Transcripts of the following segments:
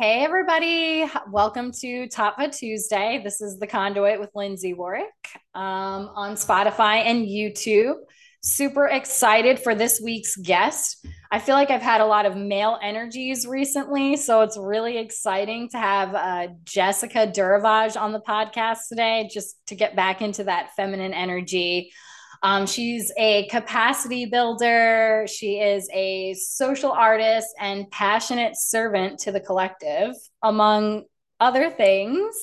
Hey, everybody. Welcome to Tattva Tuesday. This is The Conduit with Lindsay Warwick um, on Spotify and YouTube. Super excited for this week's guest. I feel like I've had a lot of male energies recently, so it's really exciting to have uh, Jessica Durivage on the podcast today, just to get back into that feminine energy. Um, she's a capacity builder. She is a social artist and passionate servant to the collective, among other things.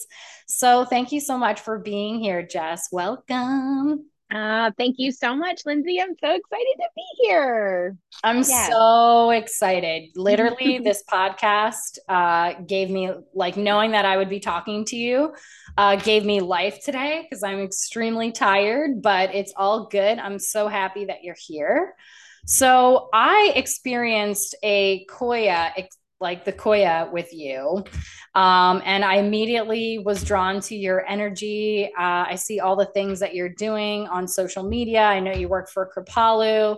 So, thank you so much for being here, Jess. Welcome. Uh, thank you so much, Lindsay. I'm so excited to be here. I'm yes. so excited. Literally, this podcast uh, gave me, like, knowing that I would be talking to you, uh, gave me life today because I'm extremely tired, but it's all good. I'm so happy that you're here. So, I experienced a Qoya ex- like the Qoya with you. Um, and i immediately was drawn to your energy. Uh, i see all the things that you're doing on social media. I know you work for Kripalu.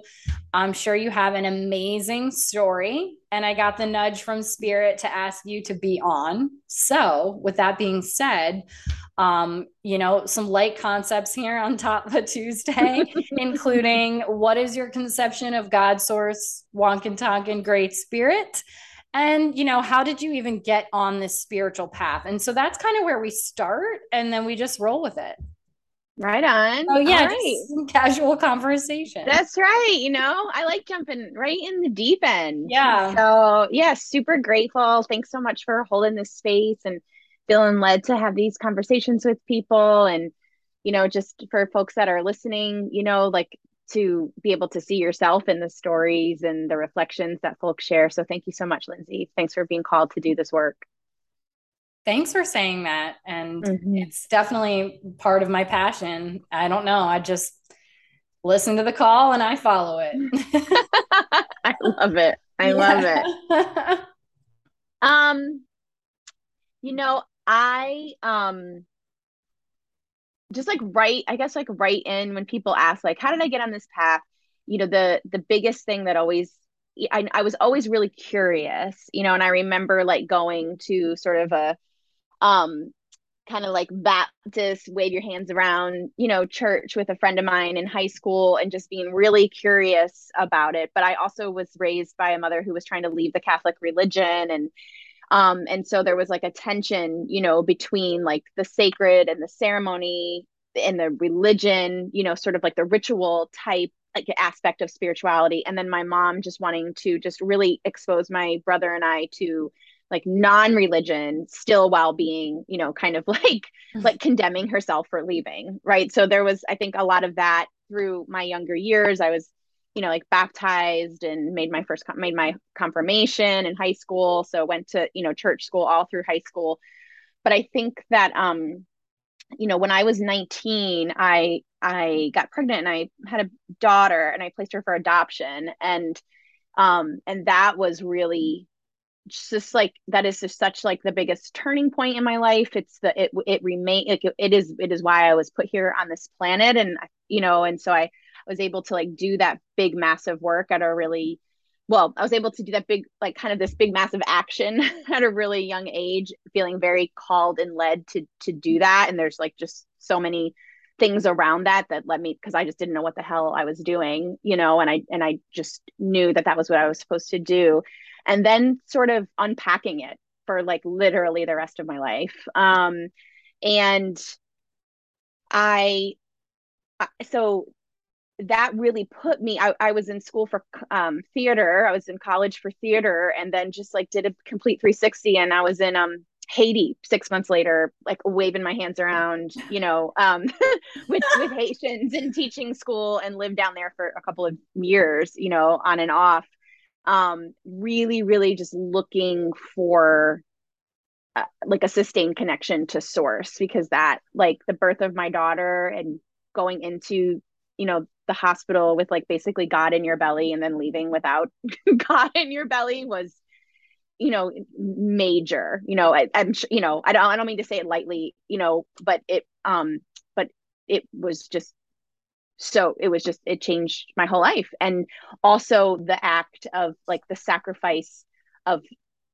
I'm sure you have an amazing story and i got the nudge from spirit to ask you to be on. So with that being said um, you know, some light concepts here on Tattva Tuesday, including what is your conception of God, source, Wakan Tanka, Great Spirit? And you know how did you even get on this spiritual path? And so that's kind of where we start and then we just roll with it. Right on. Oh yeah right. casual conversation. That's right you know i like jumping right in the deep end. Yeah. So yeah super grateful. Thanks so much for holding this space and feeling led to have these conversations with people and you know just for folks that are listening you know like to be able to see yourself in the stories and the reflections that folks share. So thank you so much, Lindsay. Thanks for being called to do this work. Thanks for saying that. And mm-hmm. it's definitely part of my passion. I don't know. I just listen to the call and I follow it. I love it. I yeah. love it. um, you know, I um just like right i guess like right in when people ask like how did i get on this path? You know the the biggest thing that always I, I was always really curious you know and i remember like going to sort of a um kind of like baptist wave your hands around you know church with a friend of mine in high school and just being really curious about it. But i also was raised by a mother who was trying to leave the catholic religion and um, and so there was like a tension you know between like the sacred and the ceremony and the religion you know sort of like the ritual type like aspect of spirituality. And then my mom just wanting to just really expose my brother and i to like non-religion still while being you know kind of like mm-hmm. like condemning herself for leaving right? So there was i think a lot of that through my younger years. I was you know like baptized and made my first made my confirmation in high school. So went to you know church school all through high school. But i think that um you know when i was 19 i i got pregnant and i had a daughter and i placed her for adoption. And um and that was really just like that is just such like the biggest turning point in my life. It's the it it remain like it, it is it is why i was put here on this planet. And you know and so i was able to like do that big massive work at a really well i was able to do that big like kind of this big massive action at a really young age feeling very called and led to to do that. And there's like just so many things around that that led me because i just didn't know what the hell i was doing you know and i and i just knew that that was what i was supposed to do. And then sort of unpacking it for like literally the rest of my life. Um and i so that really put me I, I was in school for um, theater. I was in college for theater and then just like did a complete 360 and i was in um, haiti six months later like waving my hands around you know um, with with haitians in teaching school and lived down there for a couple of years you know on and off. Um, really really just looking for uh, like a sustained connection to source because that like the birth of my daughter and going into you know the hospital with like basically God in your belly and then leaving without God in your belly was you know major you know I, am you know I don't I don't mean to say it lightly you know but it um but it was just so it was just it changed my whole life. And also the act of like the sacrifice of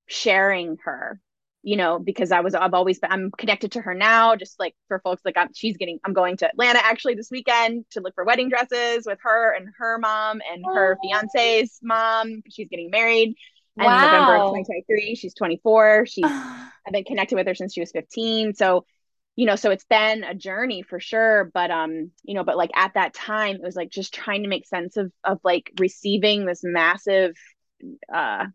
sharing her you know, because I was, I've always been, I'm connected to her now, just like for folks like I'm, she's getting, I'm going to Atlanta actually this weekend to look for wedding dresses with her and her mom and her fiance's mom. She's getting married in wow. November of 2023. She's 24. She's, I've been connected with her since she was 15. So, you know, so it's been a journey for sure. But, um, you know, but like at that time, it was like just trying to make sense of, of like receiving this massive, uh,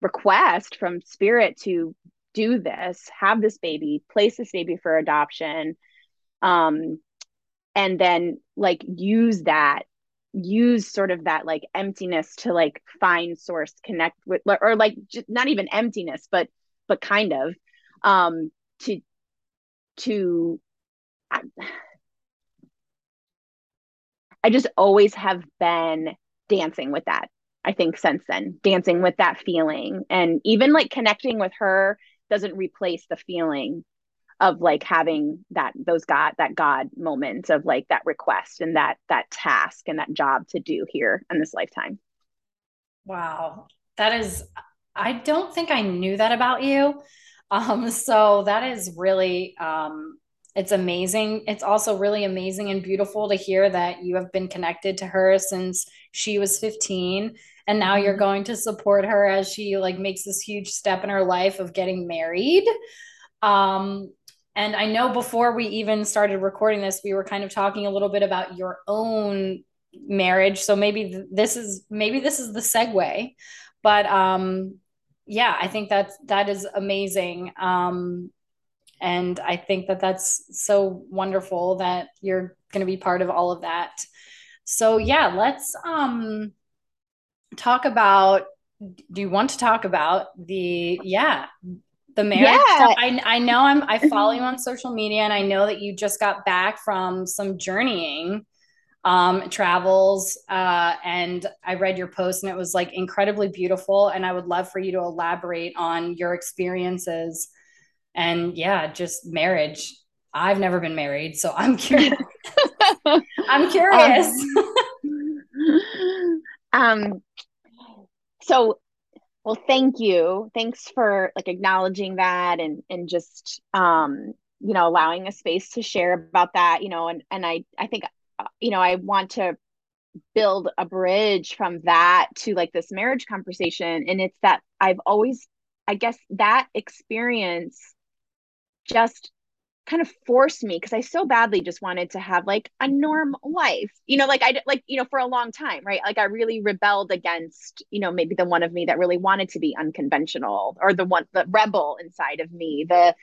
request from spirit to do this, have this baby, place this baby for adoption, um, and then like use that, use sort of that like emptiness to like find source, connect with, or like just not even emptiness, but but kind of um, to to. I, I just always have been dancing with that I think since then, dancing with that feeling and even like connecting with her doesn't replace the feeling of like having that those god that god moment of like that request and that that task and that job to do here in this lifetime. Wow. That is i don't think i knew that about you. Um so that is really um it's amazing. It's also really amazing and beautiful to hear that you have been connected to her since she was 15 and now you're mm-hmm. going to support her as she like makes this huge step in her life of getting married. Um and i know before we even started recording this we were kind of talking a little bit about your own marriage. So maybe this is maybe this is the segue. But um yeah i think that's that is amazing. Um and i think that that's so wonderful that you're going to be part of all of that. So yeah let's um talk about do you want to talk about the yeah the marriage yeah. I, I know i'm i follow you on social media and i know that you just got back from some journeying um travels uh and i read your post and it was like incredibly beautiful and i would love for you to elaborate on your experiences and yeah just marriage. I've never been married so i'm curious. I'm curious. um, um so well thank you. Thanks for like acknowledging that and and just um you know allowing a space to share about that you know and and i i think uh, you know i want to build a bridge from that to like this marriage conversation. And it's that i've always i guess that experience just kind of forced me because I so badly just wanted to have like a norm life. You know, like I like you know for a long time, right? Like I really rebelled against, you know, maybe the one of me that really wanted to be unconventional or the one the rebel inside of me. The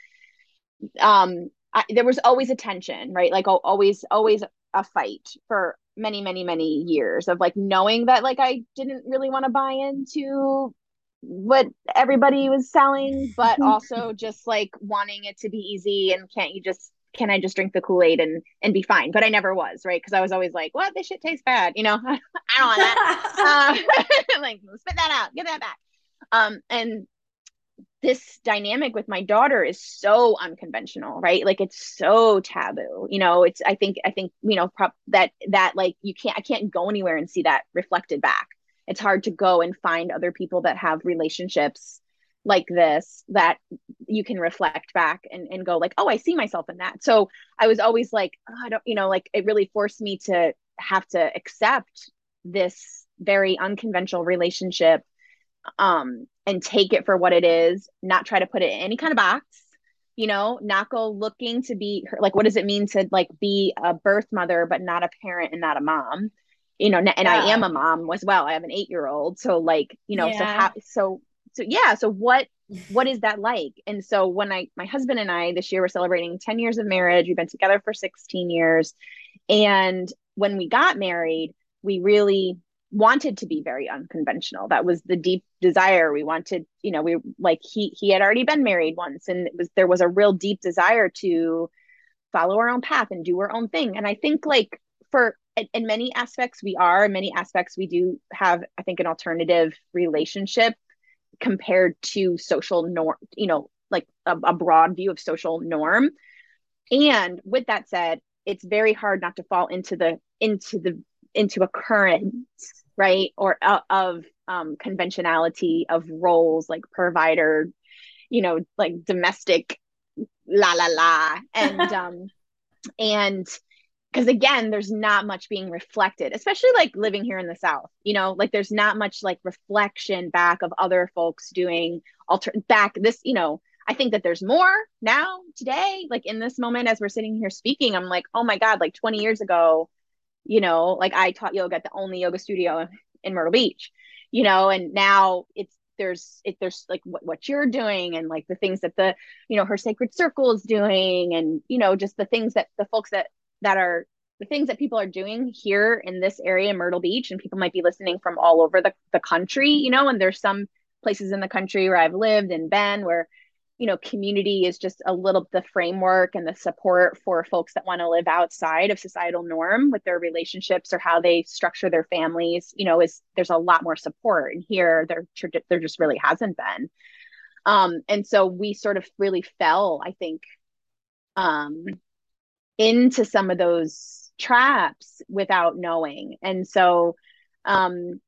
um I, there was always a tension, right? Like always always a fight for many many many years of like knowing that like I didn't really want to buy into what everybody was selling, but also just like wanting it to be easy and can't you just can I just drink the Kool-Aid and and be fine? But I never was, right? Because I was always like, what this shit tastes bad, you know? I don't want that. uh, like spit that out, give that back. Um, and this dynamic with my daughter is so unconventional right like it's so taboo you know it's i think i think you know prop that that like you can't i can't go anywhere and see that reflected back it's hard to go and find other people that have relationships like this that you can reflect back and, and go like oh i see myself in that. So i was always like oh, i don't you know like it really forced me to have to accept this very unconventional relationship um and take it for what it is not try to put it in any kind of box you know not go looking to be like what does it mean to like be a birth mother but not a parent and not a mom you know and yeah. i am a mom as well. I have an eight year old so like you know yeah. so ha- so so yeah. So what what is that like? And so when i my husband and i this year we're celebrating 10 years of marriage. We've been together for 16 years. And when we got married we really wanted to be very unconventional. That was the deep desire. We wanted you know we like he he had already been married once and it was there was a real deep desire to follow our own path and do our own thing. And i think like for in many aspects we are in many aspects we do have i think an alternative relationship compared to social norm you know like a, a, broad view of social norm and with that said it's very hard not to fall into the into the into a current right or uh, of um, conventionality of roles like provider you know, like domestic la la la. And um and because again there's not much being reflected especially like living here in the south you know like there's not much like reflection back of other folks doing alter back this you know i think that there's more now today like in this moment as we're sitting here speaking i'm like oh my god like 20 years ago you know like i taught yoga at the only yoga studio in myrtle beach you know and now it's there's if there's like what, what you're doing and like the things that the you know her sacred circle is doing and you know just the things that the folks that that are the things that people are doing here in this area in Myrtle Beach, and people might be listening from all over the, the country, you know, and there's some places in the country where I've lived and been where, you know, community is just a little the framework and the support for folks that want to live outside of societal norm with their relationships or how they structure their families, you know, is there's a lot more support. And here there there just really hasn't been. Um, and so we sort of really fell, I think, um, into some of those traps without knowing. And so, um,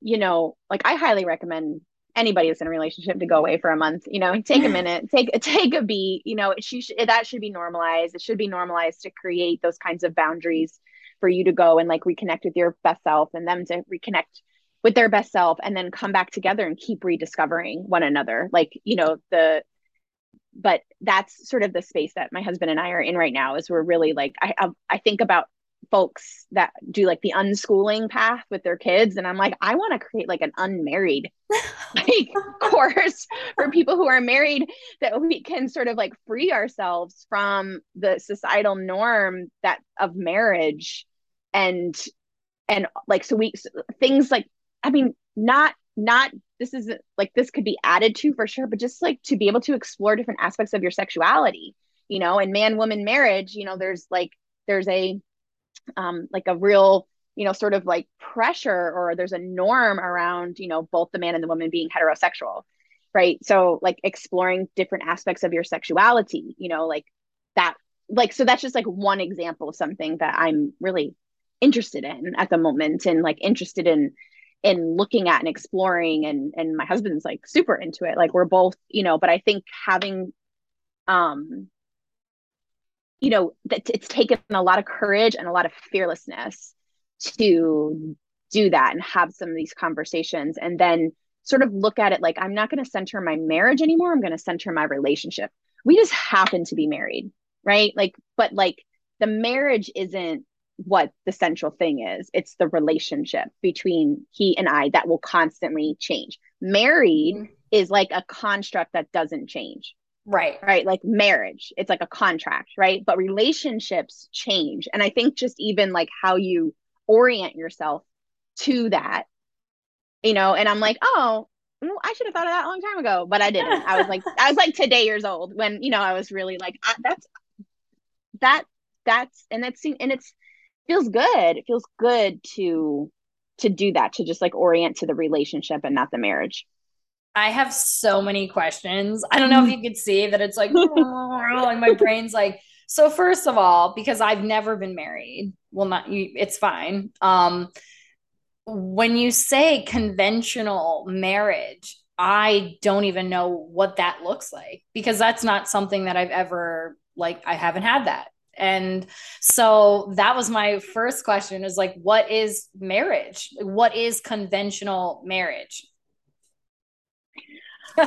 you know, like I highly recommend anybody that's in a relationship to go away for a month, you know, take a minute, take take a beat, you know, she sh- that should be normalized. It should be normalized to create those kinds of boundaries for you to go and like reconnect with your best self and them to reconnect with their best self and then come back together and keep rediscovering one another. Like, you know, the but that's sort of the space that my husband and I are in right now is we're really like I I think about folks that do like the unschooling path with their kids and I'm like I want to create like an unmarried like course for people who are married that we can sort of like free ourselves from the societal norm that of marriage and and like so we things like I mean not not this is like this could be added to for sure but just like to be able to explore different aspects of your sexuality you know and man woman marriage you know there's like there's a um like a real you know sort of like pressure or there's a norm around you know both the man and the woman being heterosexual right? So like exploring different aspects of your sexuality you know like that like so that's just like one example of something that i'm really interested in at the moment and like interested in in looking at and exploring and and my husband's like super into it. Like we're both you know but i think having um you know that it's taken a lot of courage and a lot of fearlessness to do that and have some of these conversations and then sort of look at it like i'm not going to center my marriage anymore. I'm going to center my relationship. We just happen to be married right? Like but like the marriage isn't what the central thing is. It's the relationship between he and I that will constantly change. Married mm-hmm. is like a construct that doesn't change. Right. Right. Like marriage, it's like a contract, right? But relationships change. And I think just even like how you orient yourself to that, you know, and I'm like, oh, I should have thought of that a long time ago, but I didn't. I was like, I was like today years old when, you know, I was really like, that's that, that's, and that's, and it's, feels good. It feels good to to do that, to just like orient to the relationship and not the marriage. I have so many questions. I don't know if you could see that it's like, and my brain's like, so first of all, because I've never been married, well, not you, it's fine. Um, when you say conventional marriage, I don't even know what that looks like because that's not something that I've ever like I haven't had that. And so that was my first question is like, what is marriage? What is conventional marriage?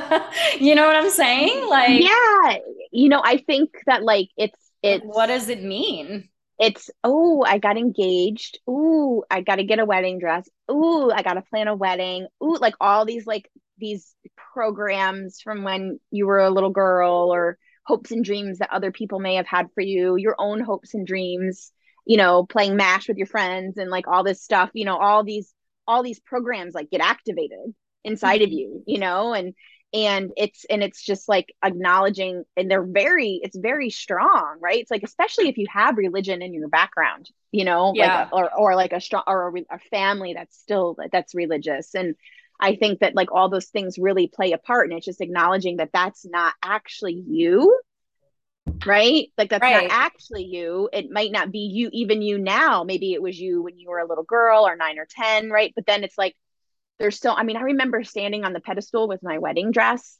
you know what I'm saying? Like, yeah, you know, I think that like it's, it's, what does it mean? It's, oh, I got engaged. Ooh, I got to get a wedding dress. Ooh, I got to plan a wedding. Ooh, like all these, like, these programs from when you were a little girl or hopes and dreams that other people may have had for you, your own hopes and dreams, you know, playing MASH with your friends and like all this stuff, you know, all these all these programs like get activated inside of mm-hmm. you, you know, and and it's and it's just like acknowledging and they're very it's very strong right it's like especially if you have religion in your background you know yeah. like or or like a strong or a, a family that's still that's religious and I think that like all those things really play a part. And it's just acknowledging that that's not actually you. Right. Like that's right. not actually you. It might not be you, even you now. Maybe it was you when you were a little girl or nine or 10. Right. But then it's like, there's still, I mean, I remember standing on the pedestal with my wedding dress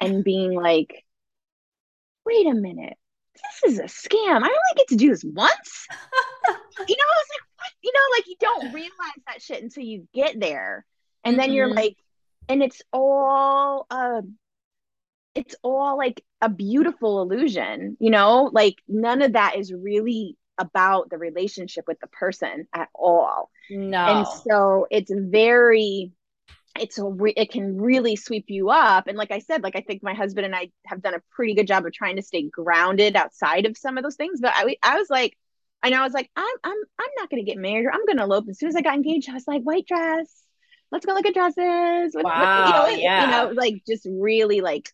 and being like, wait a minute, this is a scam. I only get to do this once. you know, I was like, what? You know, like you don't realize that shit until you get there. And mm-hmm. then you're mm-hmm. like, and it's all uh it's all like a beautiful illusion, you know, like none of that is really about the relationship with the person at all. No. And so it's very it's a re- it can really sweep you up and like i said like i think my husband and i have done a pretty good job of trying to stay grounded outside of some of those things but i, I was like i know i was like i'm i'm i'm not going to get married or i'm going to elope as soon as i got engaged i was like white dress let's go look at dresses. Wow, you know, yeah. you know like just really like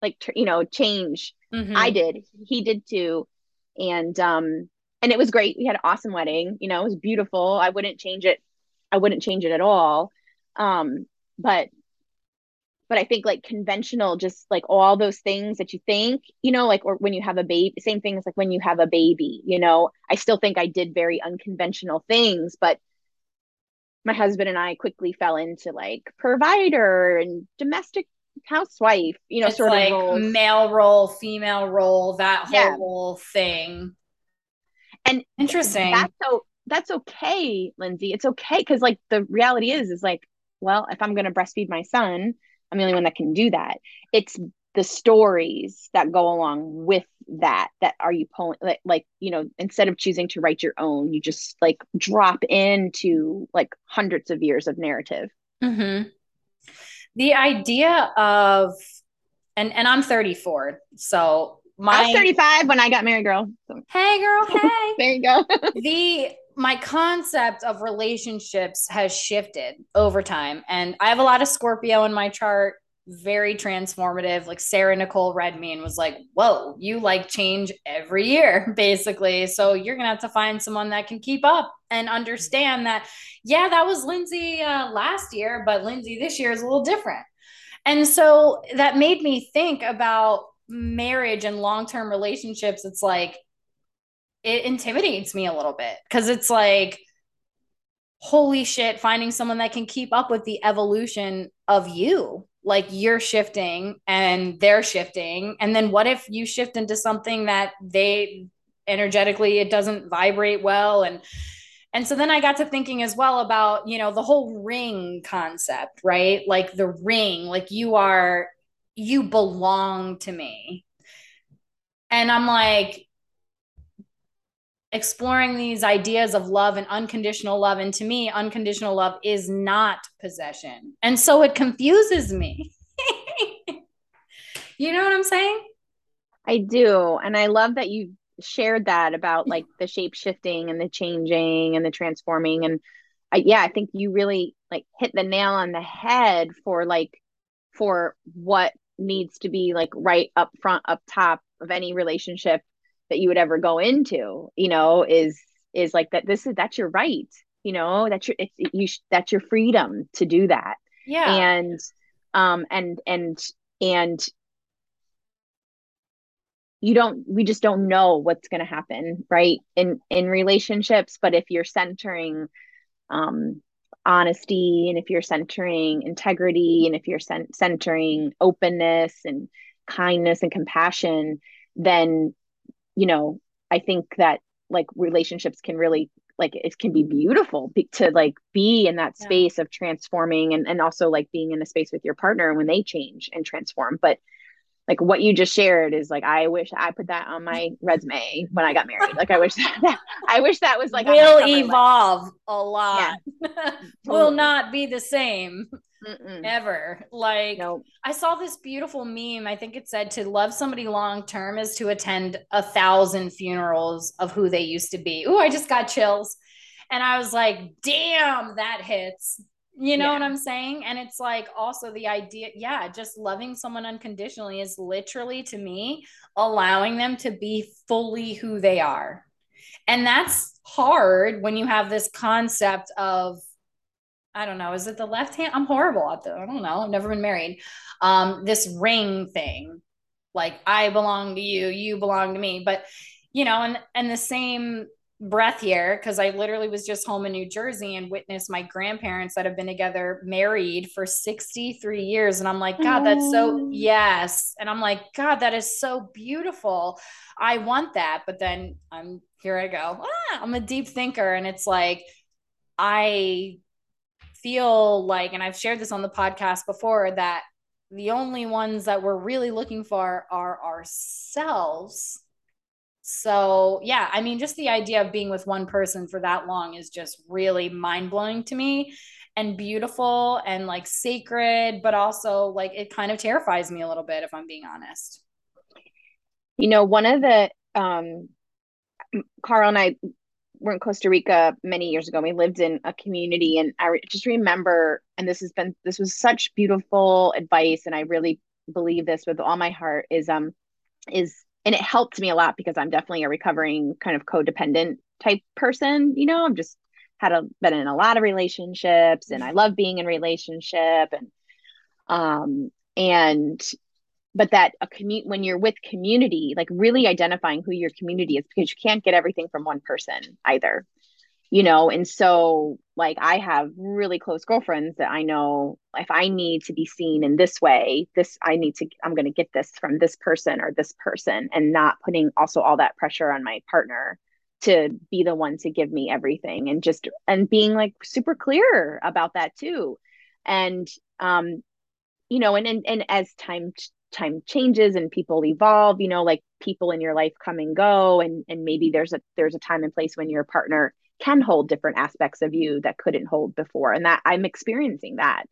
like you know change. Mm-hmm. i did. He did too. And um and it was great. We had an awesome wedding. You know it was beautiful. I wouldn't change it. I wouldn't change it at all. Um but but I think like conventional, just like all those things that you think, you know, like or when you have a baby, same thing as like when you have a baby, you know, I still think I did very unconventional things, but my husband and I quickly fell into like provider and domestic housewife, you know, it's sort like of roles. male role, female role, that whole yeah. thing. And interesting. That's so that's okay, Lindsay. It's okay because like the reality is is like well, if I'm going to breastfeed my son, I'm the only one that can do that. It's the stories that go along with that that are you pulling like, like you know instead of choosing to write your own you just like drop into like hundreds of years of narrative mm-hmm. the idea of and and i'm 34 so my I was 35 when I got married, girl. Hey, girl. Hey. there you go. the my concept of relationships has shifted over time. And I have a lot of Scorpio in my chart, very transformative. Like Sarah Nicole read me and was like, Whoa, you like change every year, basically. So you're to have to find someone that can keep up and understand that, yeah, that was Lindsay uh, last year, but Lindsay this year is a little different. And so that made me think about marriage and long term relationships. It's like, it intimidates me a little bit because it's like holy shit finding someone that can keep up with the evolution of you like you're shifting and they're shifting. And then what if you shift into something that they energetically it doesn't vibrate well? And and so then i got to thinking as well about you know the whole ring concept right? Like the ring like you are you belong to me. And i'm like exploring these ideas of love and unconditional love. And to me, unconditional love is not possession. And so it confuses me. you know what I'm saying? I do. And I love that you shared that about like the shape shifting and the changing and the transforming. And I, yeah, I think you really like hit the nail on the head for like, for what needs to be like right up front, up top of any relationship that you would ever go into you know is is like that this is that's your right you know that's your it's you that's your freedom to do that. Yeah. And um and and and you don't we just don't know what's going to happen right in in relationships. But if you're centering um honesty and if you're centering integrity and if you're cent- centering openness and kindness and compassion then you know, I think that like relationships can really like it can be beautiful be, to like be in that space yeah. of transforming and, and also like being in a space with your partner when they change and transform but like what you just shared is like I wish I put that on my resume when I got married. Like I wish that I wish that was like will evolve list. a lot. Yeah. will not be the same. Mm-mm. ever. Like nope. I saw this beautiful meme. I think it said to love somebody long term is to attend a thousand funerals of who they used to be. Ooh, I just got chills. And I was like, damn, that hits. You know yeah. what I'm saying? And it's like also the idea, yeah, just loving someone unconditionally is literally to me allowing them to be fully who they are. And that's hard when you have this concept of I don't know. Is it the left hand? I'm horrible at that. I don't know. I've never been married. Um, this ring thing, like I belong to you, you belong to me. But you know, and and the same breath here because I literally was just home in New Jersey and witnessed my grandparents that have been together married for 63 years. And I'm like, God, that's so, yes. And I'm like, God, that is so beautiful. I want that. But then I'm here I go. Ah, I'm a deep thinker. And it's like, I feel like, and I've shared this on the podcast before, that the only ones that we're really looking for are ourselves so, yeah, I mean, just the idea of being with one person for that long is just really mind blowing to me and beautiful and like sacred, but also like it kind of terrifies me a little bit if I'm being honest. You know, one of the, um, Carl and I were in Costa Rica many years ago. We lived in a community, and I just remember, and this has been, this was such beautiful advice, and I really believe this with all my heart is, um, is and it helped me a lot because I'm definitely a recovering kind of codependent type person. You know, I'm just had a been in a lot of relationships and I love being in relationship and um and but that a commute when you're with community, like really identifying who your community is because you can't get everything from one person either you know? And so like i have really close girlfriends that i know if i need to be seen in this way this i need to i'm going to get this from this person or this person and not putting also all that pressure on my partner to be the one to give me everything and just and being like super clear about that too. And um you know and and, and as time time changes and people evolve you know like people in your life come and go and and maybe there's a there's a time and place when your partner can hold different aspects of you that couldn't hold before and that i'm experiencing that.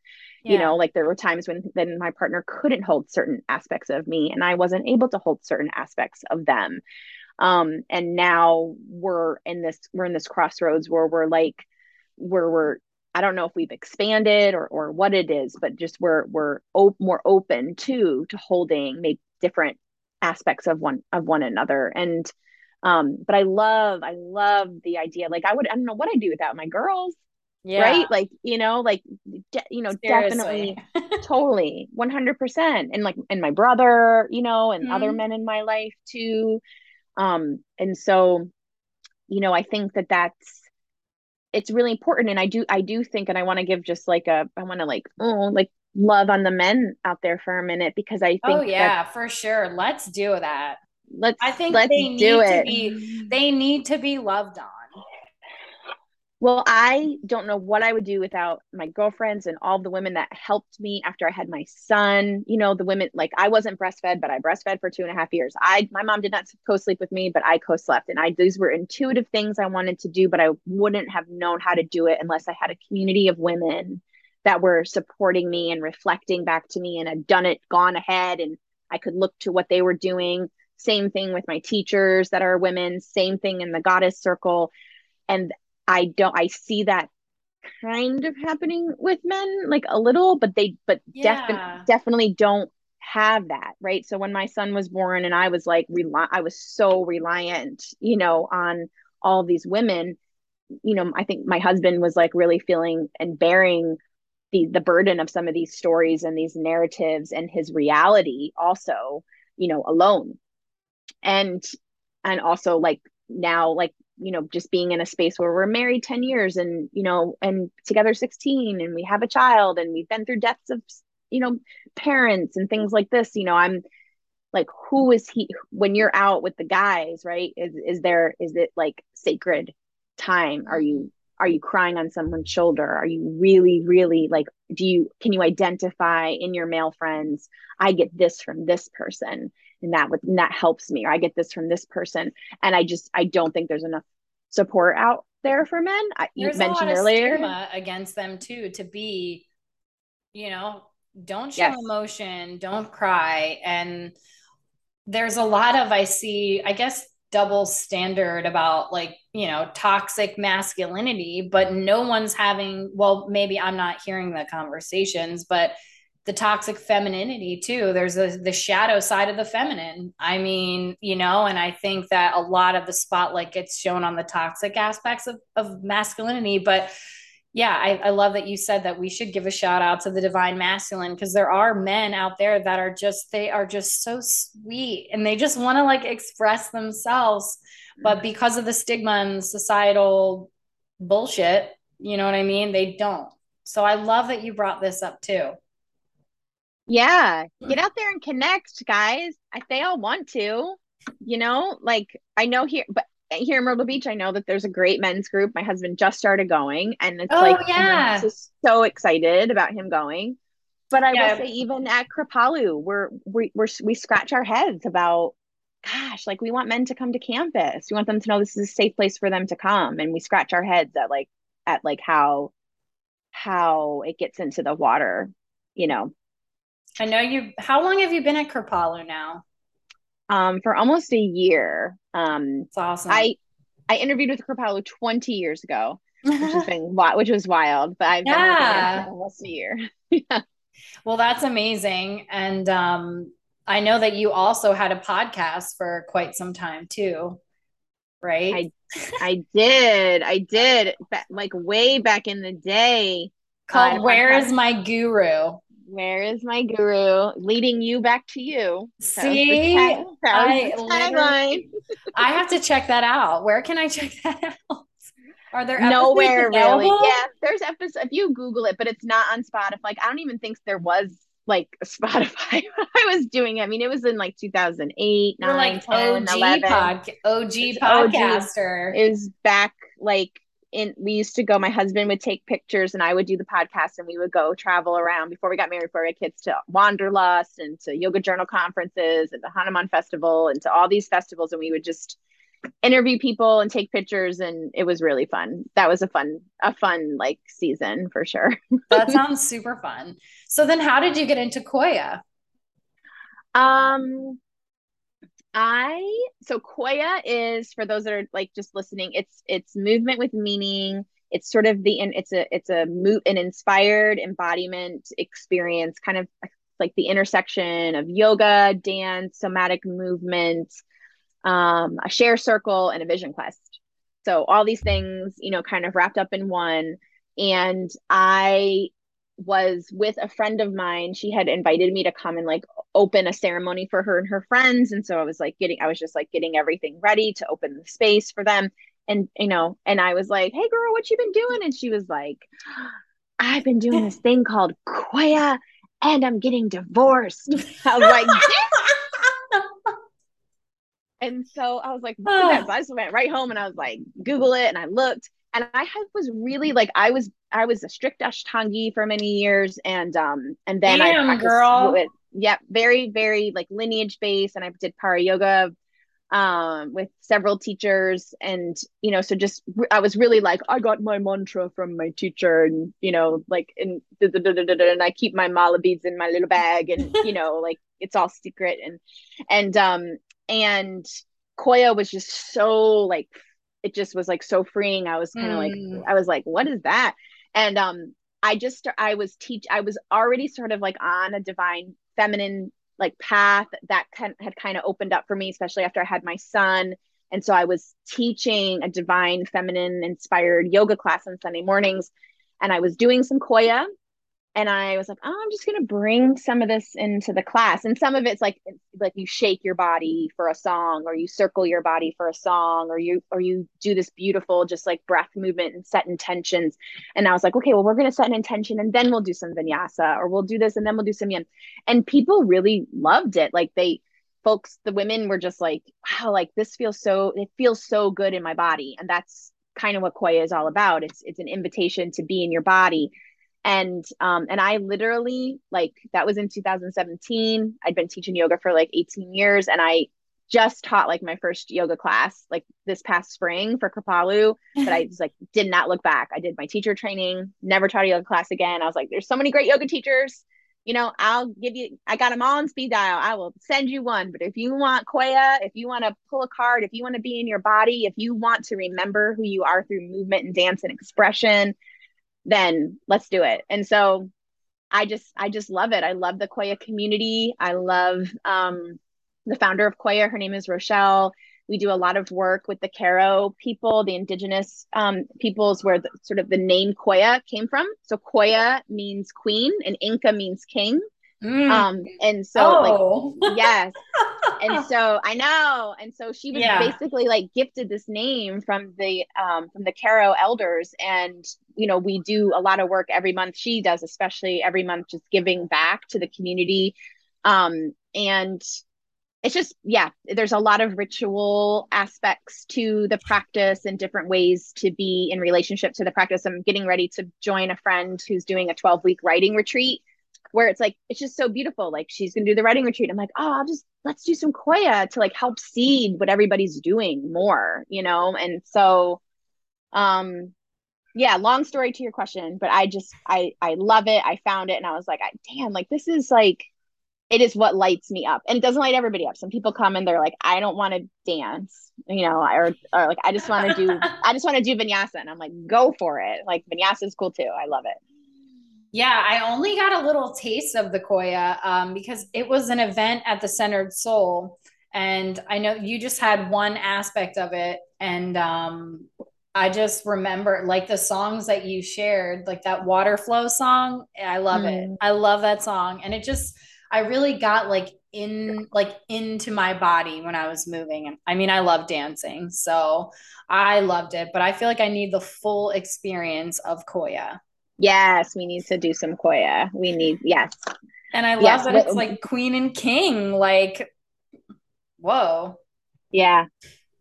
Yeah. you know like there were times when then my partner couldn't hold certain aspects of me and i wasn't able to hold certain aspects of them. Um and now we're in this we're in this crossroads where we're like where we're I don't know if we've expanded or or what it is, but just we're we're op- more open to to holding maybe different aspects of one of one another. And um, but I love, I love the idea. Like I would, I don't know what I'd do without my girls. Yeah. Right. Like, you know, like, de- you know, Seriously. definitely, totally, 100%. And like, and my brother, you know, and mm-hmm. other men in my life too. Um, and so, you know, I think that that's, it's really important. And I do, I do think, and I want to give just like a, I want to like, oh, like love on the men out there for a minute because I oh, think, oh, yeah, for sure. Let's do that let's i think let's they need do it. to be they need to be loved on well i don't know what i would do without my girlfriends and all the women that helped me after i had my son. You know the women like i wasn't breastfed but i breastfed for two and a half years. I my mom did not co-sleep with me but i co-slept. And i these were intuitive things i wanted to do but i wouldn't have known how to do it unless i had a community of women that were supporting me and reflecting back to me and had done it gone ahead and i could look to what they were doing. Same thing with my teachers that are women, same thing in the goddess circle. And I don't, I see that kind of happening with men, like a little, but they, but yeah. definitely, definitely don't have that. Right. So when my son was born and I was like, rely, I was so reliant, you know, on all these women, you know, I think my husband was like really feeling and bearing the the burden of some of these stories and these narratives and his reality also you know alone and and also like now like you know just being in a space where we're married 10 years and you know and together 16 and we have a child and we've been through deaths of you know parents and things like this you know i'm like who is he when you're out with the guys right? Is is there is it like sacred time? Are you are you crying on someone's shoulder? Are you really really like do you can you identify in your male friends i get this from this person and that would and that helps me or i get this from this person and i just i don't think there's enough support out there for men I, you mentioned earlier against them too to be you know don't show yes. emotion don't cry and there's a lot of i see i guess double standard about like you know toxic masculinity but no one's having well maybe i'm not hearing the conversations but the toxic femininity too there's a, the shadow side of the feminine i mean you know and i think that a lot of the spotlight gets shown on the toxic aspects of, of masculinity but yeah, I, I love that you said that we should give a shout out to the divine masculine because there are men out there that are just they are just so sweet and they just want to like express themselves, but mm. because of the stigma and societal bullshit, you know what I mean? They don't. So I love that you brought this up too. Yeah, get out there and connect, guys. If they all want to, you know, like I know here, but here in Myrtle Beach, I know that there's a great men's group. My husband just started going, and it's oh, like, yeah, just so excited about him going. But I yeah. will say, even at Kripalu, we're we we're, we scratch our heads about, gosh, like we want men to come to campus. We want them to know this is a safe place for them to come, and we scratch our heads at like at like how how it gets into the water, you know. I know you. How long have you been at Kripalu now? um, for almost a year. Um, That's awesome. I I interviewed with Kripalu 20 years ago, which has been which was wild, but I've yeah. been for almost a year. yeah. Well, that's amazing, and um, I know that you also had a podcast for quite some time too, right? I I did, I did, like way back in the day. Called "Where Is My Guru." Where is my guru? Leading you back to you. See, tag, I, I have to check that out. Where can I check that out? Are there nowhere really? Yeah, there's episodes. If you Google it, but it's not on Spotify. Like I don't even think there was like Spotify I was doing it. I mean, it was in like 2008, You're 9, like 10, OG 11. Pod, OG podcaster. OG is back like in we used to go my husband would take pictures and i would do the podcast and we would go travel around before we got married for our kids to wanderlust and to yoga journal conferences and the hanuman festival and to all these festivals. And we would just interview people and take pictures and it was really fun. That was a fun a fun like season for sure. That sounds super fun. So then how did you get into Qoya? Um I so Qoya is for those that are like just listening. It's it's movement with meaning. It's sort of the it's a it's a move an inspired embodiment experience, kind of like the intersection of yoga, dance, somatic movement, um, a share circle, and a vision quest. So all these things, you know, kind of wrapped up in one. And I was with a friend of mine. She had invited me to come and like open a ceremony for her and her friends. And so I was like getting, I was just like getting everything ready to open the space for them. And, you know, and I was like, hey girl, what you been doing? And she was like, I've been doing this thing called Qoya and I'm getting divorced. I was like, and so I was like, oh. I just went right home and I was like, Google it. And I looked and I had, was really like I was I was a strict Ashtangi for many years, and um and then Damn, I girl. With, yeah, very very like lineage based, and I did ParaYoga um with several teachers and you know so just i was really like i got my mantra from my teacher and you know like and and i keep my mala beads in my little bag and you know like it's all secret and and um and Qoya was just so like it just was like so freeing. I was kind of mm. like, I was like, what is that? And um, I just, I was teach, I was already sort of like on a divine feminine like path that kind had kind of opened up for me, especially after I had my son. And so I was teaching a divine feminine inspired yoga class on Sunday mornings. And I was doing some Qoya and I was like, oh, I'm just gonna bring some of this into the class. And some of it's like like you shake your body for a song, or you circle your body for a song, or you or you do this beautiful just like breath movement and set intentions. And I was like, okay, well, we're gonna set an intention and then we'll do some vinyasa, or we'll do this and then we'll do some yin. And people really loved it. Like they folks, the women were just like, wow, like this feels so it feels so good in my body. And that's kind of what Qoya is all about. It's it's an invitation to be in your body and um and i literally like that was in 2017 i'd been teaching yoga for like 18 years and i just taught like my first yoga class like this past spring for Kripalu, but I just like did not look back. I did my teacher training, never taught a yoga class again. I was like, there's so many great yoga teachers. You know, I'll give you, I got them all on speed dial. I will send you one. But if you want Qoya, if you want to pull a card, if you want to be in your body, if you want to remember who you are through movement and dance and expression, then let's do it. And so I just I just love it. I love the Qoya community. I love um, the founder of Qoya. Her name is Rochelle. we do a lot of work with the Q'ero people, the indigenous um, peoples where the, sort of the name Qoya came from. So Qoya means queen and Inca means king. Mm. Um, and so oh. like yes. and so I know. And so she was yeah. basically like gifted this name from the um from the Q'ero elders. And you know, we do a lot of work every month. She does especially every month just giving back to the community. Um and it's just yeah there's a lot of ritual aspects to the practice and different ways to be in relationship to the practice i'm getting ready to join a friend who's doing a 12 week writing retreat where it's like it's just so beautiful. Like she's gonna do the writing retreat. I'm like oh i'll just let's do some Qoya to like help seed what everybody's doing more you know? And so um yeah long story to your question but i just i i love it. I found it and i was like I, damn like this is like it is what lights me up. And it doesn't light everybody up. Some people come and they're like i don't want to dance you know or, or like i just want to do i just want to do vinyasa and i'm like go for it. Like vinyasa is cool too. I love it yeah i only got a little taste of the Qoya um, because it was an event at the centered soul and i know you just had one aspect of it and um, I just remember like the songs that you shared, like that water flow song. I love mm. it. I love that song. And it just I really got like in like into my body when I was moving. And I mean, I love dancing, so I loved it, but I feel like I need the full experience of Qoya. Yes, we need to do some Qoya. We need yes. And I love yes. that it's like queen and king like whoa. Yeah.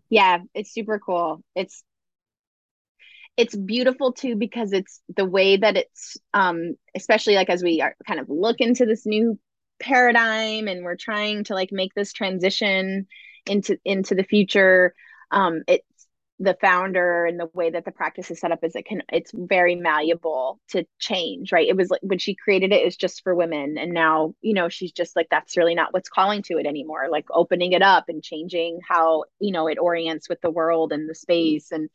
Yeah, it's super cool. It's it's beautiful too because it's the way that it's um especially like as we are kind of look into this new paradigm and we're trying to like make this transition into into the future um it's the founder and the way that the practice is set up is it can it's very malleable to change right? It was like when she created it it is just for women. And now you know she's just like that's really not what's calling to it anymore like opening it up and changing how you know it orients with the world and the space. And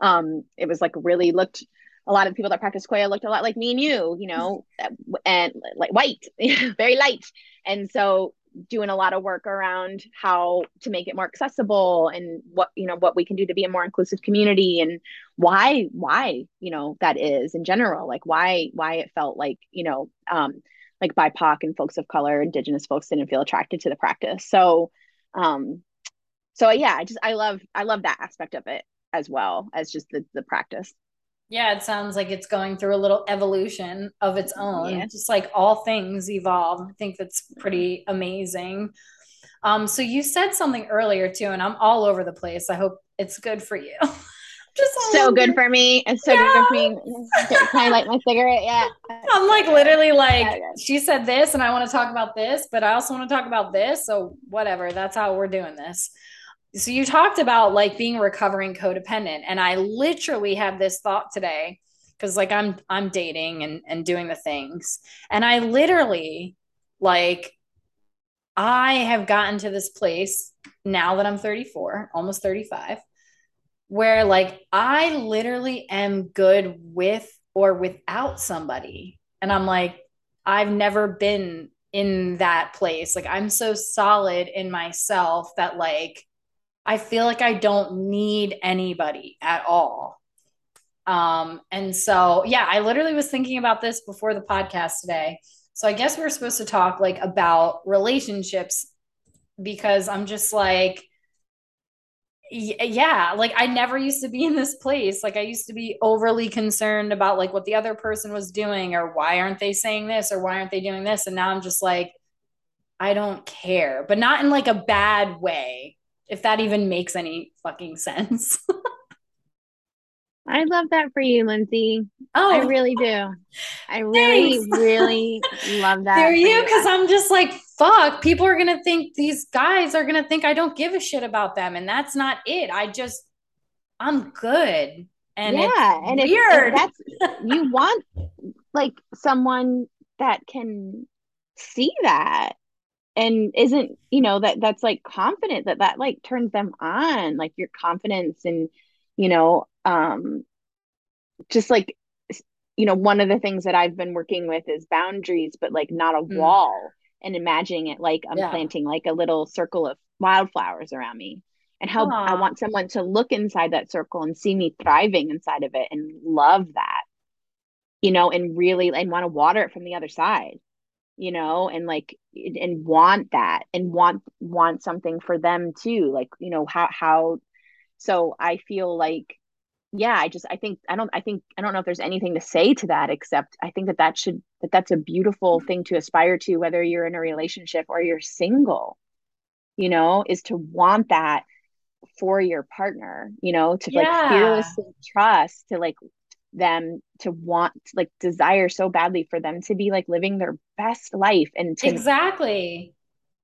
um it was like really looked a lot of people that practice Qoya looked a lot like me and you, you know, and like white, very light. And so doing a lot of work around how to make it more accessible and what you know what we can do to be a more inclusive community and why why you know that is in general like why why it felt like you know um like bipoc and folks of color indigenous folks didn't feel attracted to the practice. So um so yeah i just i love i love that aspect of it as well as just the the practice yeah, it sounds like it's going through a little evolution of its own, yeah. just like all things evolve. I think that's pretty amazing. Um, so you said something earlier too, and I'm all over the place. I hope it's good for you. just so good for me. It's so yeah. good for me. Can I light my cigarette? Yeah. I'm like literally like she said this, and I want to talk about this, but I also want to talk about this. So whatever. That's how we're doing this so you talked about like being recovering codependent and i literally had this thought today because like i'm i'm dating and and doing the things and i literally like i have gotten to this place now that i'm 34 almost 35 where like i literally am good with or without somebody and i'm like i've never been in that place. Like i'm so solid in myself that like I feel like I don't need anybody at all. Um, and so, yeah, I literally was thinking about this before the podcast today. So I guess we are supposed to talk like about relationships because I'm just like, yeah, like I never used to be in this place. Like I used to be overly concerned about like what the other person was doing or why aren't they saying this or why aren't they doing this? And now I'm just like, I don't care, but not in like a bad way if that even makes any fucking sense. I love that for you, Lindsay. Oh, I really do. I really, really love that. For you, because I'm just like, fuck. People are gonna think these guys are gonna think I don't give a shit about them, and that's not it. I just, I'm good, and yeah, and weird. If, if that's you want like someone that can see that and isn't you know that that's like confident that that like turns them on like your confidence and you know um just like you know one of the things that i've been working with is boundaries but like not a mm. wall and imagining it like i'm yeah. planting like a little circle of wildflowers around me and how Aww. I want someone to look inside that circle and see me thriving inside of it and love that, you know, and really and want to water it from the other side, you know, and like and want that and want want something for them too. Like, you know, how how so I feel like yeah, I just I think I don't I think I don't know if there's anything to say to that except I think that that should that that's a beautiful thing to aspire to whether you're in a relationship or you're single. You know, is to want that for your partner, you know, to yeah. like fearlessly trust, to like them to want like desire so badly for them to be like living their best life and to exactly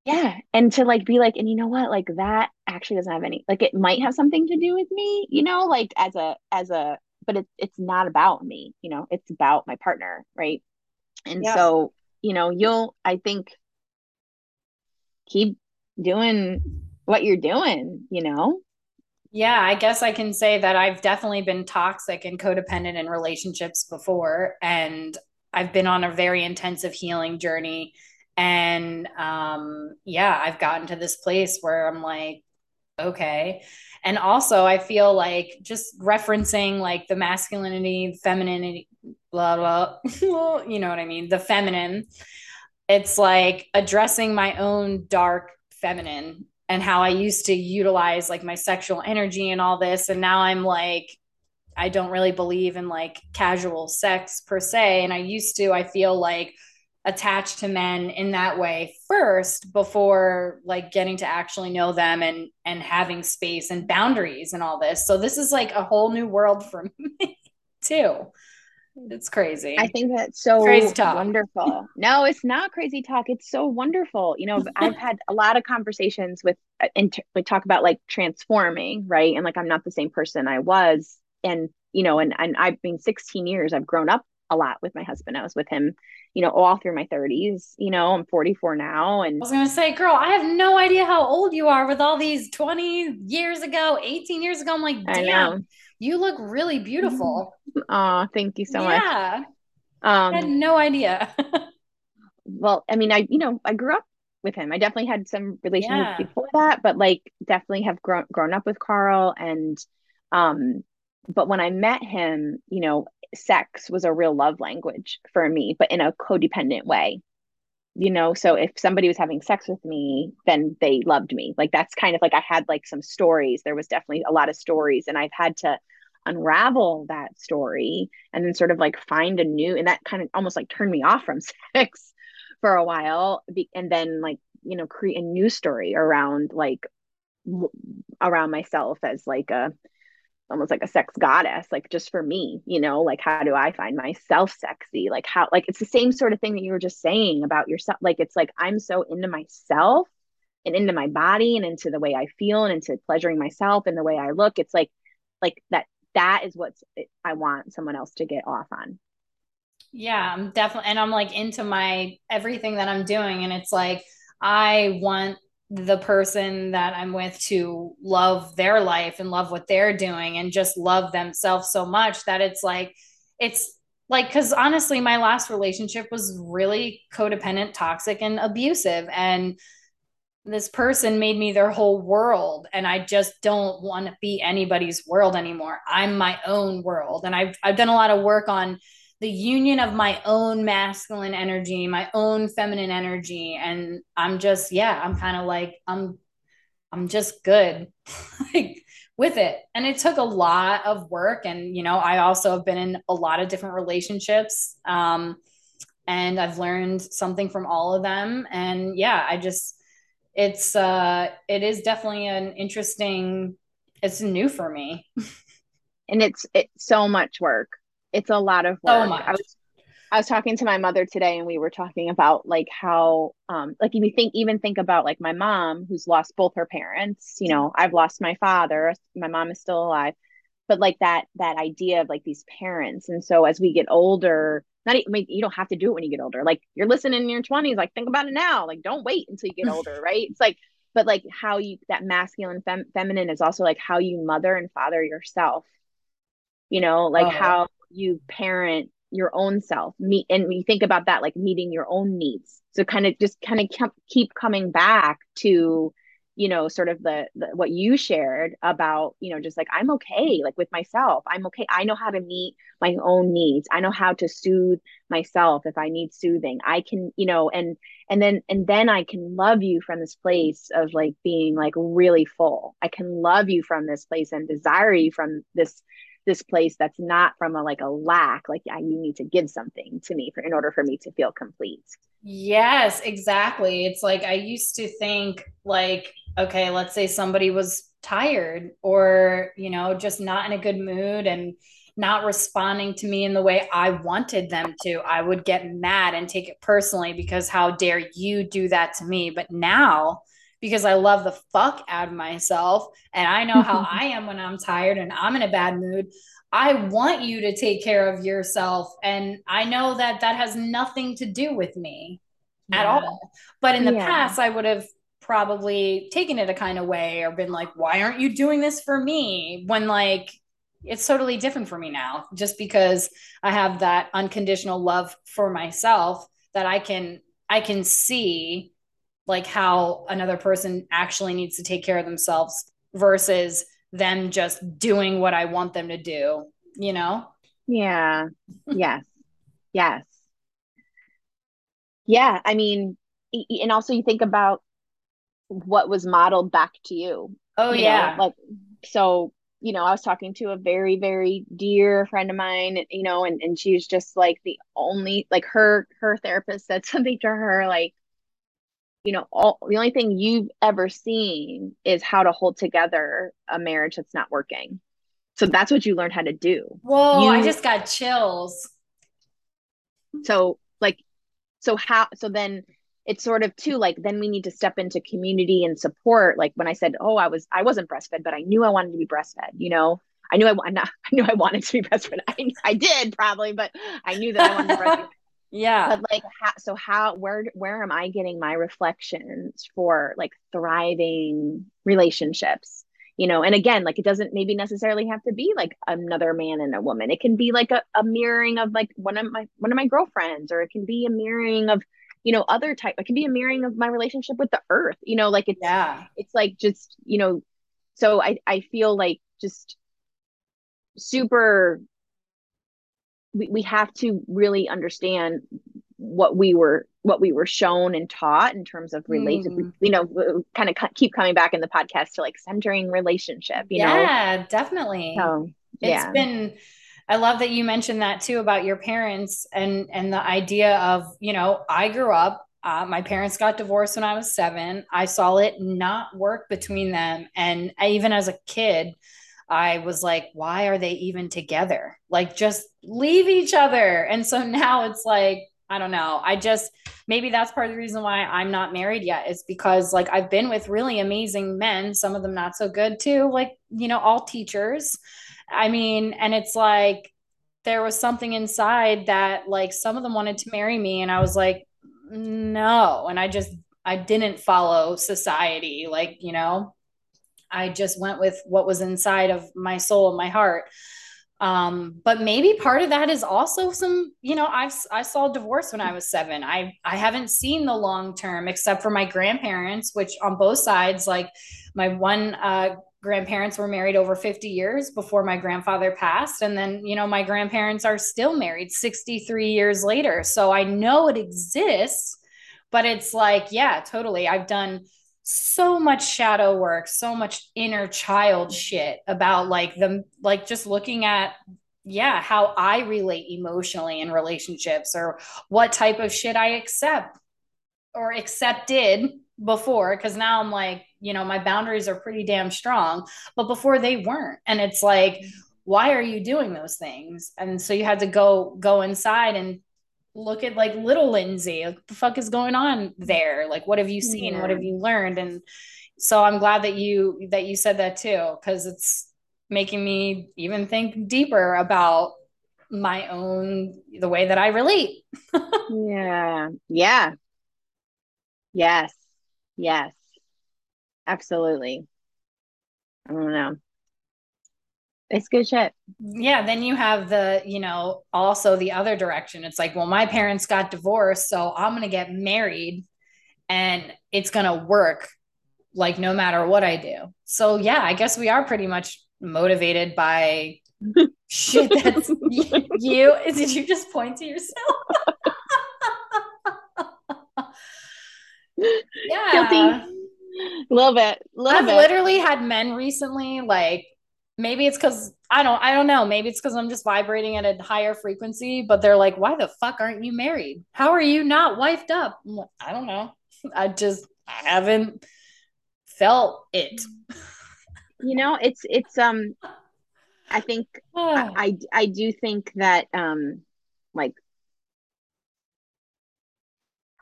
yeah and to like be like and you know what like that actually doesn't have any like it might have something to do with me you know like as a as a but it's it's not about me you know it's about my partner right and yeah. so you know you'll i think keep doing what you're doing, you know? Yeah, I guess I can say that I've definitely been toxic and codependent in relationships before. And I've been on a very intensive healing journey. And um, yeah, I've gotten to this place where I'm like, okay. And also, I feel like just referencing like the masculinity, femininity, blah, blah, you know what I mean? The feminine. It's like addressing my own dark feminine and how I used to utilize like my sexual energy and all this. And now I'm like, I don't really believe in like casual sex per se. And I used to, I feel like attached to men in that way first before like getting to actually know them and and having space and boundaries and all this. So this is like a whole new world for me too. It's crazy. I think that's so crazy talk. wonderful. no, it's not crazy talk. It's so wonderful. You know, I've had a lot of conversations with, uh, and we talk about like transforming, right? And like, I'm not the same person I was. And, you know, and, and I've been 16 years, I've grown up a lot with my husband. I was with him, you know, all through my 30s. You know, I'm 44 now. And I was going to say, girl, I have no idea how old you are with all these 20 years ago, 18 years ago. I'm like, damn you look really beautiful. Oh, thank you so yeah. much. Yeah. Um, I had no idea. well, I mean, I, you know, I grew up with him. I definitely had some relationships yeah. before that, but like definitely have grown grown up with Carl and um but when I met him, you know, sex was a real love language for me, but in a codependent way you know so if somebody was having sex with me then they loved me. Like that's kind of like i had like some stories. There was definitely a lot of stories and i've had to unravel that story and then sort of like find a new and that kind of almost like turned me off from sex for a while and then like you know create a new story around like around myself as like a almost like a sex goddess like just for me you know like how do i find myself sexy? Like how like it's the same sort of thing that you were just saying about yourself. Like it's like i'm so into myself and into my body and into the way i feel and into pleasuring myself and the way i look. It's like like that that is what i want someone else to get off on. Yeah i'm definitely and i'm like into my everything that i'm doing. And it's like i want the person that I'm with to love their life and love what they're doing and just love themselves so much that it's like, it's like, because honestly, my last relationship was really codependent, toxic, and abusive. And this person made me their whole world. And I just don't want to be anybody's world anymore. I'm my own world. And I've, I've done a lot of work on the union of my own masculine energy, my own feminine energy. And I'm just, yeah, I'm kind of like, I'm, I'm just good like with it. And it took a lot of work. And, you know, I also have been in a lot of different relationships. Um, and I've learned something from all of them. And yeah, I just, it's, uh, it is definitely an interesting, it's new for me. and it's, it's so much work it's a lot of work. So much. I was I was talking to my mother today and we were talking about like how um like if you think even think about like my mom who's lost both her parents, you know, I've lost my father, my mom is still alive. But like that that idea of like these parents. And so as we get older, not I mean, you don't have to do it when you get older. Like you're listening in your 20s, like think about it now. Like don't wait until you get older, right? It's like but like how you that masculine fem- feminine is also like how you mother and father yourself you know like oh. how you parent your own self meet and you think about that like meeting your own needs. So kind of just kind of keep coming back to you know sort of the, the what you shared about you know just like i'm okay like with myself. I'm okay. I know how to meet my own needs. I know how to soothe myself if i need soothing. I can you know and and then and then i can love you from this place of like being like really full. I can love you from this place and desire you from this this place that's not from a like a lack like yeah you need to give something to me for in order for me to feel complete yes exactly it's like i used to think like okay let's say somebody was tired or you know just not in a good mood and not responding to me in the way I wanted them to, I would get mad and take it personally because how dare you do that to me? But now because I love the fuck out of myself and I know how I am when I'm tired and I'm in a bad mood. I want you to take care of yourself. And I know that that has nothing to do with me yeah. at all. But in the yeah. past, I would have probably taken it a kind of way or been like, why aren't you doing this for me? When like, it's totally different for me now just because I have that unconditional love for myself that I can I can see like how another person actually needs to take care of themselves versus them just doing what I want them to do, you know? Yeah. yes. Yes. Yeah. I mean, and also you think about what was modeled back to you. Oh, you yeah. Know, like, so, you know, I was talking to a very, very dear friend of mine, you know, and, and she was just like the only, like her, her therapist said something to her, like, you know all the only thing you've ever seen is how to hold together a marriage that's not working. So that's what you learned how to do. Whoa you, i just got chills. So like so how so then it's sort of too like then we need to step into community and support. Like when i said oh i was i wasn't breastfed but i knew i wanted to be breastfed you know? I knew i, not, I knew i wanted to be breastfed. I, I did probably but i knew that i wanted to breastfeed yeah. But like how, so how where where am i getting my reflections for like thriving relationships? You know and again like it doesn't maybe necessarily have to be like another man and a woman. It can be like a, a mirroring of like one of my one of my girlfriends or it can be a mirroring of you know other type it can be a mirroring of my relationship with the earth. You know like it's yeah. it's like just you know so i i feel like just super we, we have to really understand what we were what we were shown and taught in terms of related mm. you know kind of keep coming back in the podcast to like centering relationship you yeah, know yeah definitely so, yeah. it's been i love that you mentioned that too about your parents and and the idea of you know i grew up uh, my parents got divorced when i was seven i saw it not work between them and I, even as a kid I was like, why are they even together? Like, just leave each other. And so now it's like, I don't know. I just, maybe that's part of the reason why I'm not married yet is because like I've been with really amazing men, some of them not so good too, like, you know, all teachers. I mean, and it's like, there was something inside that like some of them wanted to marry me and I was like, no. And I just, I didn't follow society, like, you know, I just went with what was inside of my soul and my heart. Um, but maybe part of that is also some, you know, I've I saw divorce when I was seven. I I haven't seen the long term except for my grandparents, which on both sides, like my one uh grandparents were married over 50 years before my grandfather passed and then you know my grandparents are still married 63 years later so i know it exists but it's like yeah totally i've done so much shadow work, so much inner child shit about like them, like just looking at, yeah, how I relate emotionally in relationships or what type of shit I accept or accepted before. Cause now I'm like, you know, my boundaries are pretty damn strong, but before they weren't. And it's like, why are you doing those things? And so you had to go, go inside and look at like little Lindsay. Like, what the fuck is going on there? Like, what have you seen? Yeah. What have you learned? And so I'm glad that you that you said that too, because it's making me even think deeper about my own the way that I relate. yeah. Yeah. Yes. Yes. Absolutely. I don't know. It's good shit. Yeah. Then you have the, you know, also the other direction. It's like, well, my parents got divorced, so I'm going to get married and it's going to work like no matter what I do. So yeah, I guess we are pretty much motivated by shit that's you. Did you just point to yourself? yeah. Guilty. A little bit. I've bit. literally had men recently like maybe it's because I don't I don't know. Maybe it's because I'm just vibrating at a higher frequency, but they're like, why the fuck aren't you married? How are you not wifed up? Like, I don't know. I just I haven't felt it. You know, it's it's um I think I, I I do think that um like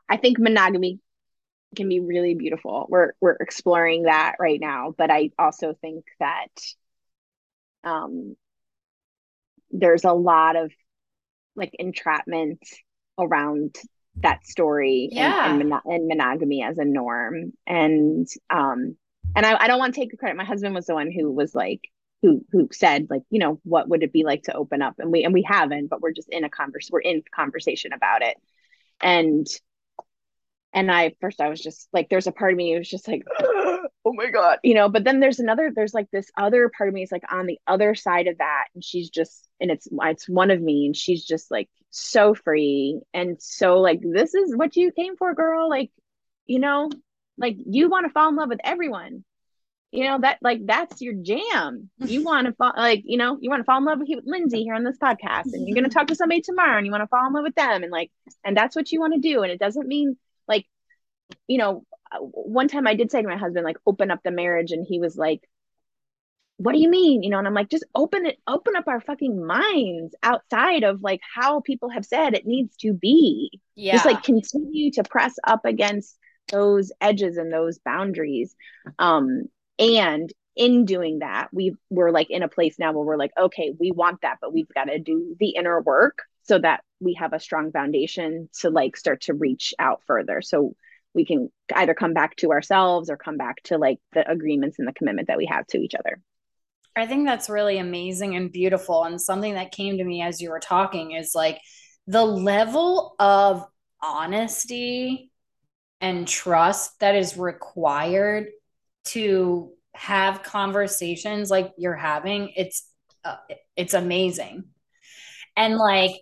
I think monogamy can be really beautiful. We're we're exploring that right now, but I also think that um there's a lot of like entrapment around that story yeah. and, and, and, monogamy as a norm. And um and I, I don't want to take the credit. My husband was the one who was like who who said like you know what would it be like to open up? And we and we haven't but we're just in a converse we're in conversation about it. And and I first I was just like there's a part of me who was just like oh my god. You know but then there's another there's like this other part of me is like on the other side of that and she's just and it's it's one of me and she's just like so free and so like this is what you came for girl like you know like you want to fall in love with everyone. You know that like that's your jam. You want to fall like you know you want to fall in love with, with lindsay here on this podcast and you're going to talk to somebody tomorrow and you want to fall in love with them and like and that's what you want to do and it doesn't mean like you know one time i did say to my husband like open up the marriage and he was like what do you mean? You know and i'm like just open it open up our fucking minds outside of like how people have said it needs to be. Yeah. just like continue to press up against those edges and those boundaries. Um and in doing that we we're like in a place now where we're like okay we want that but we've got to do the inner work so that we have a strong foundation to like start to reach out further. So we can either come back to ourselves or come back to like the agreements and the commitment that we have to each other. I think that's really amazing and beautiful. And something that came to me as you were talking is like the level of honesty and trust that is required to have conversations like you're having it's uh, it's amazing. And like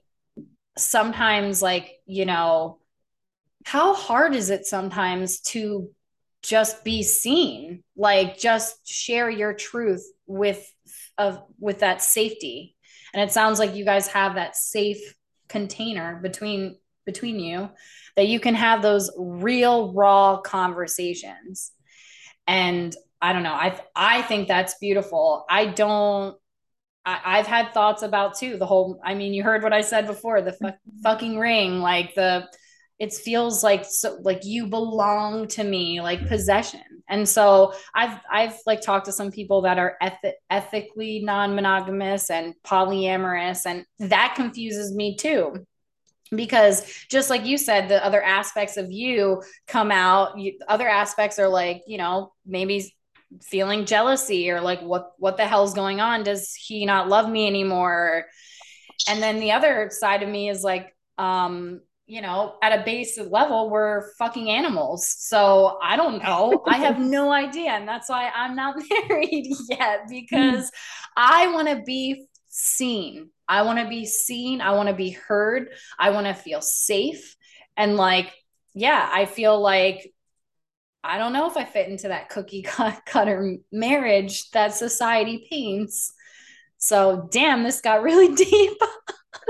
sometimes like you know how hard is it sometimes to just be seen? Like just share your truth with of with that safety. And it sounds like you guys have that safe container between between you that you can have those real raw conversations. And i don't know i i think that's beautiful. I don't I, have had thoughts about too the whole i mean you heard what i said before the fu- fucking ring like the it feels like so like you belong to me like possession. And so i've i've like talked to some people that are eth- ethically non-monogamous and polyamorous and that confuses me too. Because just like you said the other aspects of you come out you, other aspects are like you know maybe feeling jealousy or like what what the hell's going on? Does he not love me anymore? And then the other side of me is like um you know at a basic level we're fucking animals so i don't know i have no idea and that's why i'm not married yet hmm. because i want to be seen I want to be seen. I want to be heard. I want to feel safe. And like, yeah, I feel like I don't know if I fit into that cookie cutter marriage that society paints. So, damn, this got really deep.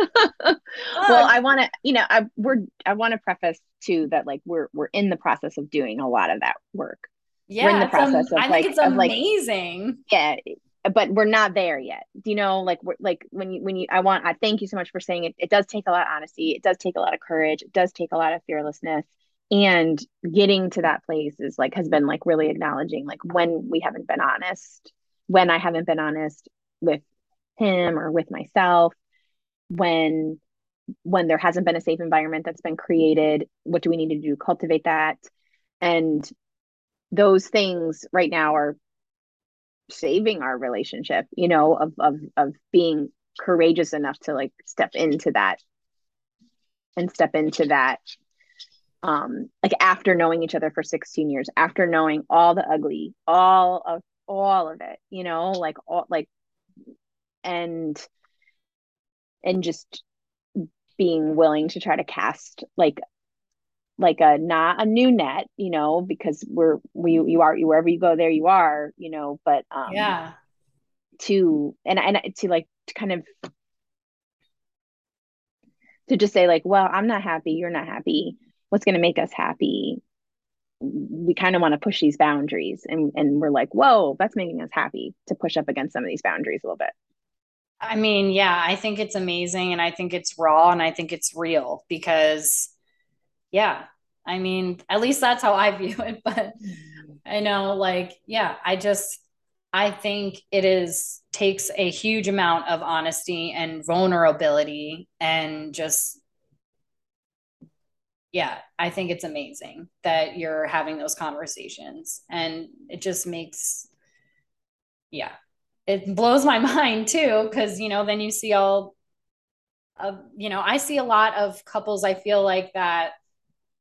well, I want to, you know, I we're I want to preface too that like we're we're in the process of doing a lot of that work. Yeah, we're in the process am- of like, think it's amazing. Like, yeah, but we're not there yet. Do you know, like, we're, like when you, when you, I want, I thank you so much for saying it. It does take a lot of honesty. It does take a lot of courage. It does take a lot of fearlessness. And getting to that place is like, has been like really acknowledging, like, when we haven't been honest, when I haven't been honest with him or with myself, when, when there hasn't been a safe environment that's been created, what do we need to do cultivate that? And those things right now are saving our relationship you know of of of being courageous enough to like step into that and step into that um like after knowing each other for 16 years after knowing all the ugly all of all of it you know like all like and and just being willing to try to cast like like a not a new net you know because we're we you are wherever you go there you are you know but um yeah. to and and to like to kind of to just say like well i'm not happy you're not happy. What's going to make us happy? We kind of want to push these boundaries and and we're like whoa that's making us happy to push up against some of these boundaries a little bit i mean yeah i think it's amazing and i think it's raw and i think it's real because yeah i mean at least that's how i view it but i know like yeah i just i think it is takes a huge amount of honesty and vulnerability and just yeah, I think it's amazing that you're having those conversations. And it just makes, yeah, it blows my mind too. Cause, you know, then you see all of, you know, I see a lot of couples I feel like that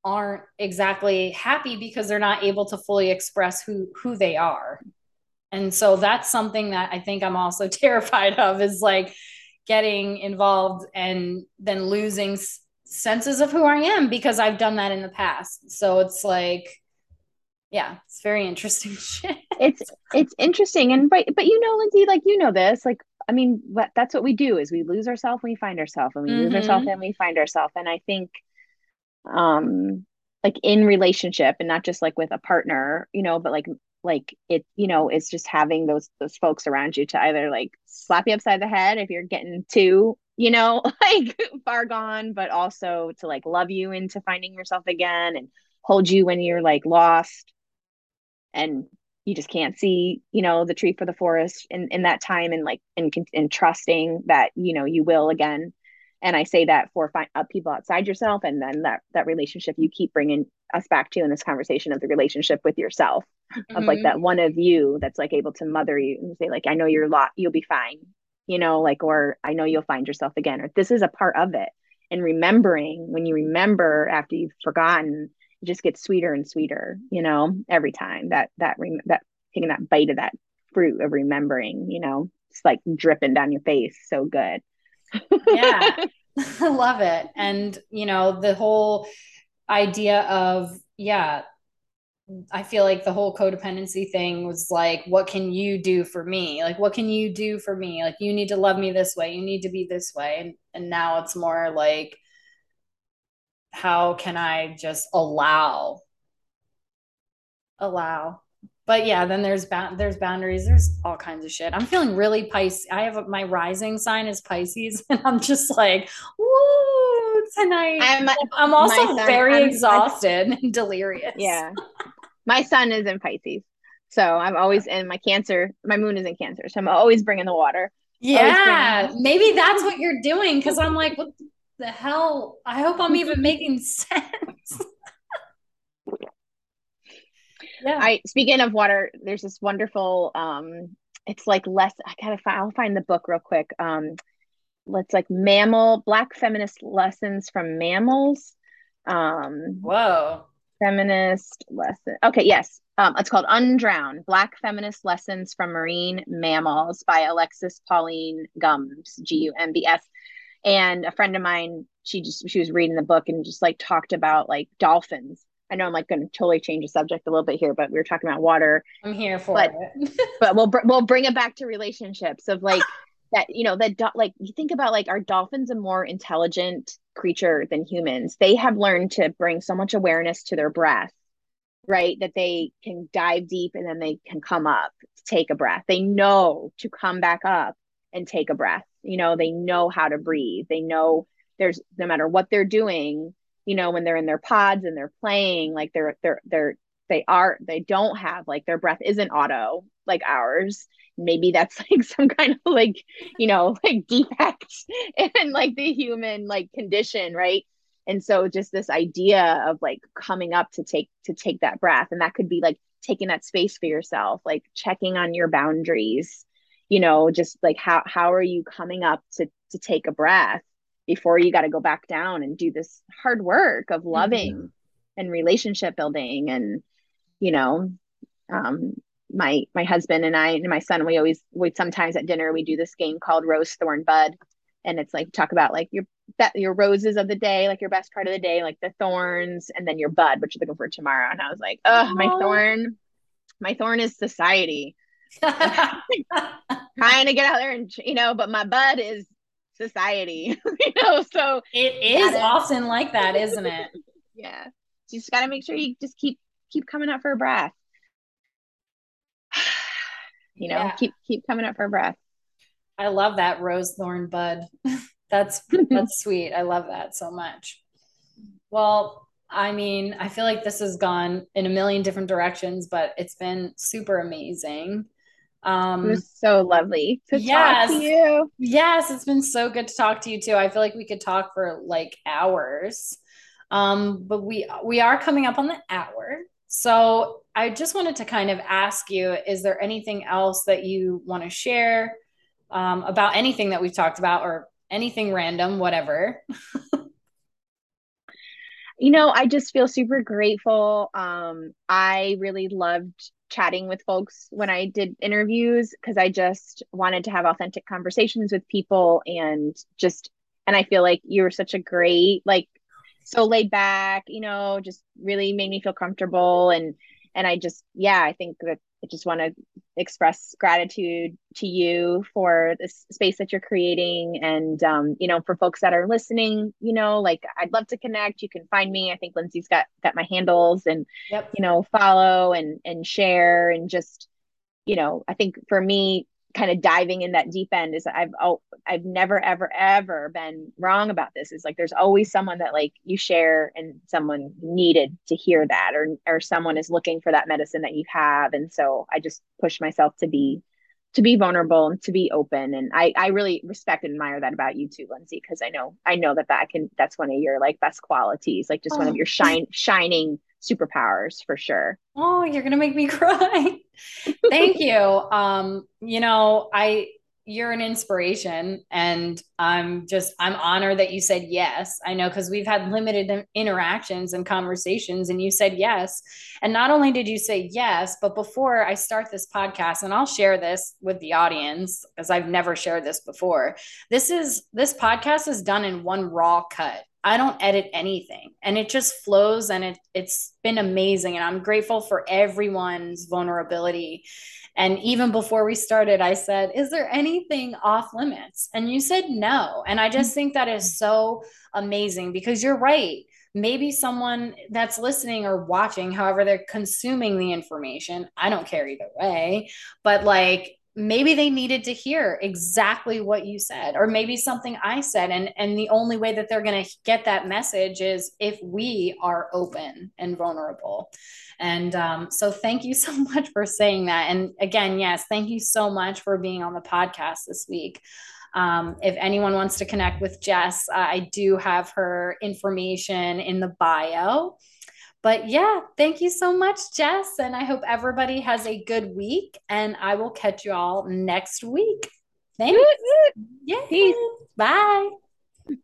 aren't exactly happy because they're not able to fully express who who they are. And so that's something that I think I'm also terrified of is like getting involved and then losing senses of who I am because I've done that in the past. So it's like, yeah, it's very interesting it's it's interesting, and but but you know, Lindsay, like you know this, like I mean, what that's what we do is we lose ourselves we find ourselves, and we mm-hmm. lose ourselves and we find ourselves, and I think, um, like in relationship, and not just like with a partner, you know, but like like it you know it's just having those those folks around you to either like slap you upside the head if you're getting too you know, like far gone, but also to like love you into finding yourself again and hold you when you're like lost and you just can't see, you know, the tree for the forest in, in that time and like, and, and trusting that, you know, you will again. And I say that for find, uh, people outside yourself and then that, that relationship you keep bringing us back to in this conversation of the relationship with yourself mm-hmm. of like mm-hmm. that one of you that's like able to mother you and say like, I know you're lot, you'll be fine you know, like, or I know you'll find yourself again, or this is a part of it. And remembering, when you remember after you've forgotten, it just gets sweeter and sweeter, you know, every time that, that, that taking that bite of that fruit of remembering, you know, it's like dripping down your face. So good. yeah. I love it. And, you know, the whole idea of, yeah, I feel like the whole codependency thing was like, what can you do for me? Like, what can you do for me? Like, you need to love me this way. You need to be this way. And, and now it's more like, how can I just allow? Allow. But yeah, then there's ba- there's boundaries. There's all kinds of shit. I'm feeling really Pisces. I have a, my rising sign is Pisces, and I'm just like, woo, tonight. I'm, I'm also very I'm, exhausted I'm, and delirious. Yeah. my sun is in Pisces. So I'm always in my Cancer. My moon is in Cancer. So I'm always bringing the water. Yeah. Maybe that's what you're doing. Cause I'm like, what the hell? I hope I'm even making sense. yeah. I, speaking of water, there's this wonderful, um, it's like less, I gotta find, I'll find the book real quick. Um, let's like mammal, black feminist lessons from mammals. Um, Whoa feminist lesson. Okay, yes. Um, it's called Undrowned Black Feminist Lessons from Marine Mammals by Alexis Pauline Gumbs, G U M B S. And a friend of mine, she just she was reading the book and just like talked about like dolphins. I know I'm like going to totally change the subject a little bit here, but we were talking about water. I'm here for but, it. but we'll we'll bring it back to relationships of like that you know that do- like you think about like are dolphins a more intelligent creature than humans they have learned to bring so much awareness to their breath right that they can dive deep and then they can come up to take a breath they know to come back up and take a breath you know they know how to breathe. They know there's no matter what they're doing you know when they're in their pods and they're playing like they're they're they're they are they don't have like their breath isn't auto like ours. Maybe that's like some kind of like you know like defect in like the human like condition right? And so just this idea of like coming up to take to take that breath and that could be like taking that space for yourself like checking on your boundaries you know just like how how are you coming up to to take a breath before you got to go back down and do this hard work of loving mm-hmm. and relationship building? And you know um my my husband and I and my son we always we sometimes at dinner we do this game called rose thorn bud. And it's like talk about like your that your roses of the day like your best part of the day like the thorns and then your bud which you're looking for tomorrow. And I was like oh my thorn my thorn is society trying to get out there and you know but my bud is society you know so it is gotta, often like that isn't it? Yeah. You just got to make sure you just keep keep coming up for a breath. You know yeah. keep keep coming up for a breath. I love that rose thorn bud. That's that's sweet. I love that so much. Well I mean, I feel like this has gone in a million different directions, but it's been super amazing. Um, it was so lovely to yes, talk to you. Yes, it's been so good to talk to you too. I feel like we could talk for like hours. Um, but we we are coming up on the hour. So I just wanted to kind of ask you, is there anything else that you want to share um, about anything that we've talked about or anything random, whatever? you know, I just feel super grateful. Um, I really loved chatting with folks when I did interviews because I just wanted to have authentic conversations with people and just, and I feel like you were such a great, like, so laid back, you know, just really made me feel comfortable. And, and I just, yeah, I think that I just want to express gratitude to you for this space that you're creating. And, um, you know, for folks that are listening, you know, like I'd love to connect. You can find me. I think Lindsay's got, got my handles and, yep. you know, follow and, and share and just, you know, I think for me, kind of diving in that deep end is I've oh I've never ever ever been wrong about this. Is like there's always someone that like you share and someone needed to hear that or or someone is looking for that medicine that you have. And so I just push myself to be to be vulnerable and to be open. And I I really respect and admire that about you too, Lindsay, because I know I know that that can that's one of your like best qualities, like just oh. one of oh. your shine shining superpowers for sure. Oh, you're going to make me cry. Thank you. Um, you know, I you're an inspiration and I'm just I'm honored that you said yes. I know cuz we've had limited interactions and conversations and you said yes. And not only did you say yes, but before I start this podcast and I'll share this with the audience because I've never shared this before. This is this podcast is done in one raw cut. I don't edit anything and it just flows and it it's been amazing and I'm grateful for everyone's vulnerability. And even before we started, I said, Is there anything off limits? And you said no. And I just think that is so amazing because you're right. Maybe someone that's listening or watching, however, they're consuming the information. I don't care either way. But like, maybe they needed to hear exactly what you said or maybe something i said and and the only way that they're going to get that message is if we are open and vulnerable. And um, so thank you so much for saying that. And again yes thank you so much for being on the podcast this week. Um, if anyone wants to connect with jess uh, i do have her information in the bio but yeah, thank you so much, Jess. And I hope everybody has a good week. And I will catch you all next week. Thanks. Yeah. Peace. Bye.